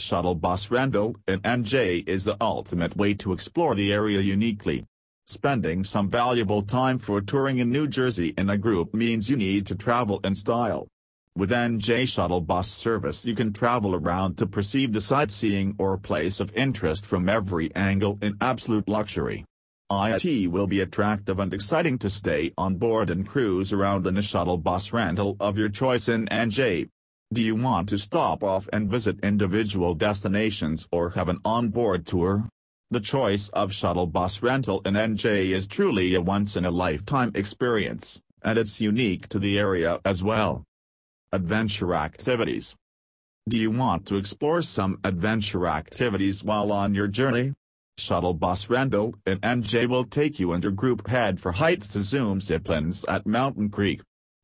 Shuttle bus rental in NJ is the ultimate way to explore the area uniquely. Spending some valuable time for touring in New Jersey in a group means you need to travel in style. With NJ Shuttle bus service you can travel around to perceive the sightseeing or place of interest from every angle in absolute luxury. It will be attractive and exciting to stay on board and cruise around in a shuttle bus rental of your choice in NJ. Do you want to stop off and visit individual destinations or have an onboard tour? The choice of shuttle bus rental in NJ is truly a once-in-a-lifetime experience, and it's unique to the area as well. Adventure Activities Do you want to explore some adventure activities while on your journey? Shuttle bus rental in NJ will take you and your group head for heights to zoom ziplines at Mountain Creek.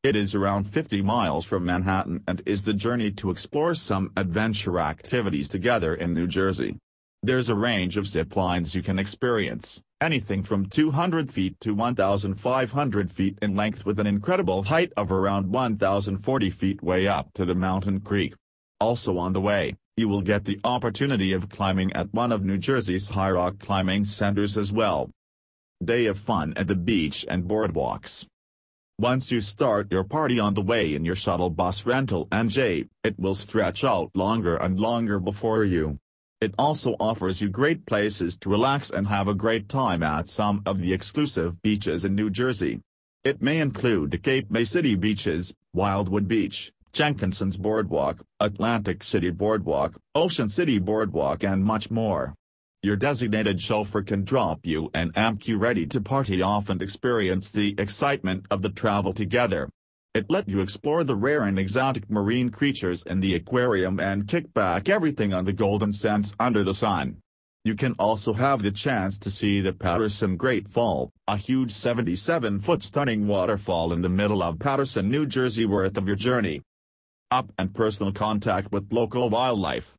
It is around 50 miles from Manhattan and is the journey to explore some adventure activities together in New Jersey. There's a range of zip lines you can experience, anything from 200 feet to 1,500 feet in length with an incredible height of around 1,040 feet way up to the mountain creek. Also on the way, you will get the opportunity of climbing at one of New Jersey's high rock climbing centers as well. Day of fun at the beach and boardwalks. Once you start your party on the way in your shuttle bus rental NJ, it will stretch out longer and longer before you. It also offers you great places to relax and have a great time at some of the exclusive beaches in New Jersey. It may include the Cape May City beaches, Wildwood Beach, Jenkinson's Boardwalk, Atlantic City Boardwalk, Ocean City Boardwalk and much more. Your designated chauffeur can drop you and you ready to party off and experience the excitement of the travel together. It let you explore the rare and exotic marine creatures in the aquarium and kick back everything on the golden sands under the sun. You can also have the chance to see the Paterson Great Fall, a huge 77-foot stunning waterfall in the middle of Paterson, New Jersey worth of your journey. Up and personal contact with local wildlife.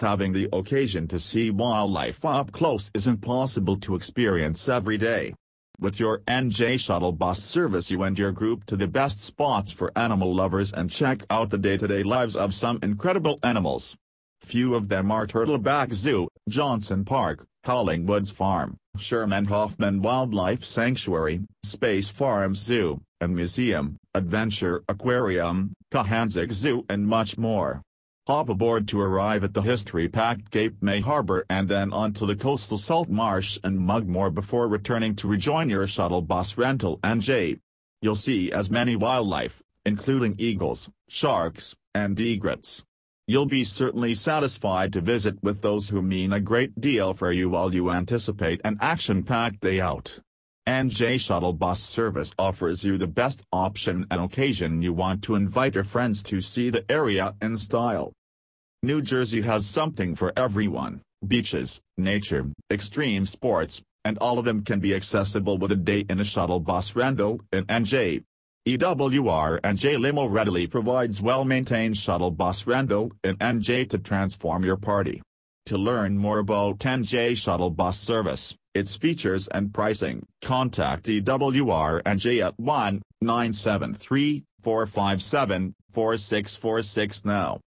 Having the occasion to see wildlife up close isn't possible to experience every day. With your NJ shuttle bus service you and your group to the best spots for animal lovers and check out the day-to-day -day lives of some incredible animals. Few of them are Turtleback Zoo, Johnson Park, Howling Woods Farm, Scherman Hoffman Wildlife Sanctuary, Space Farm Zoo, and Museum, Adventure Aquarium, Cohanzick Zoo and much more. Hop aboard to arrive at the history-packed Cape May Harbor and then onto the coastal salt marsh and Mugmore before returning to rejoin your shuttle bus rental NJ. You'll see as many wildlife, including eagles, sharks, and egrets. You'll be certainly satisfied to visit with those who mean a great deal for you while you anticipate an action-packed day out. NJ Shuttle Bus Service offers you the best option and occasion you want to invite your friends to see the area in style. New Jersey has something for everyone, beaches, nature, extreme sports, and all of them can be accessible with a day in a shuttle bus rental in NJ. EWR NJ Limo readily provides well-maintained shuttle bus rental in NJ to transform your party. To learn more about NJ shuttle bus service, its features and pricing, contact EWR NJ at 1-973-457-4646 now.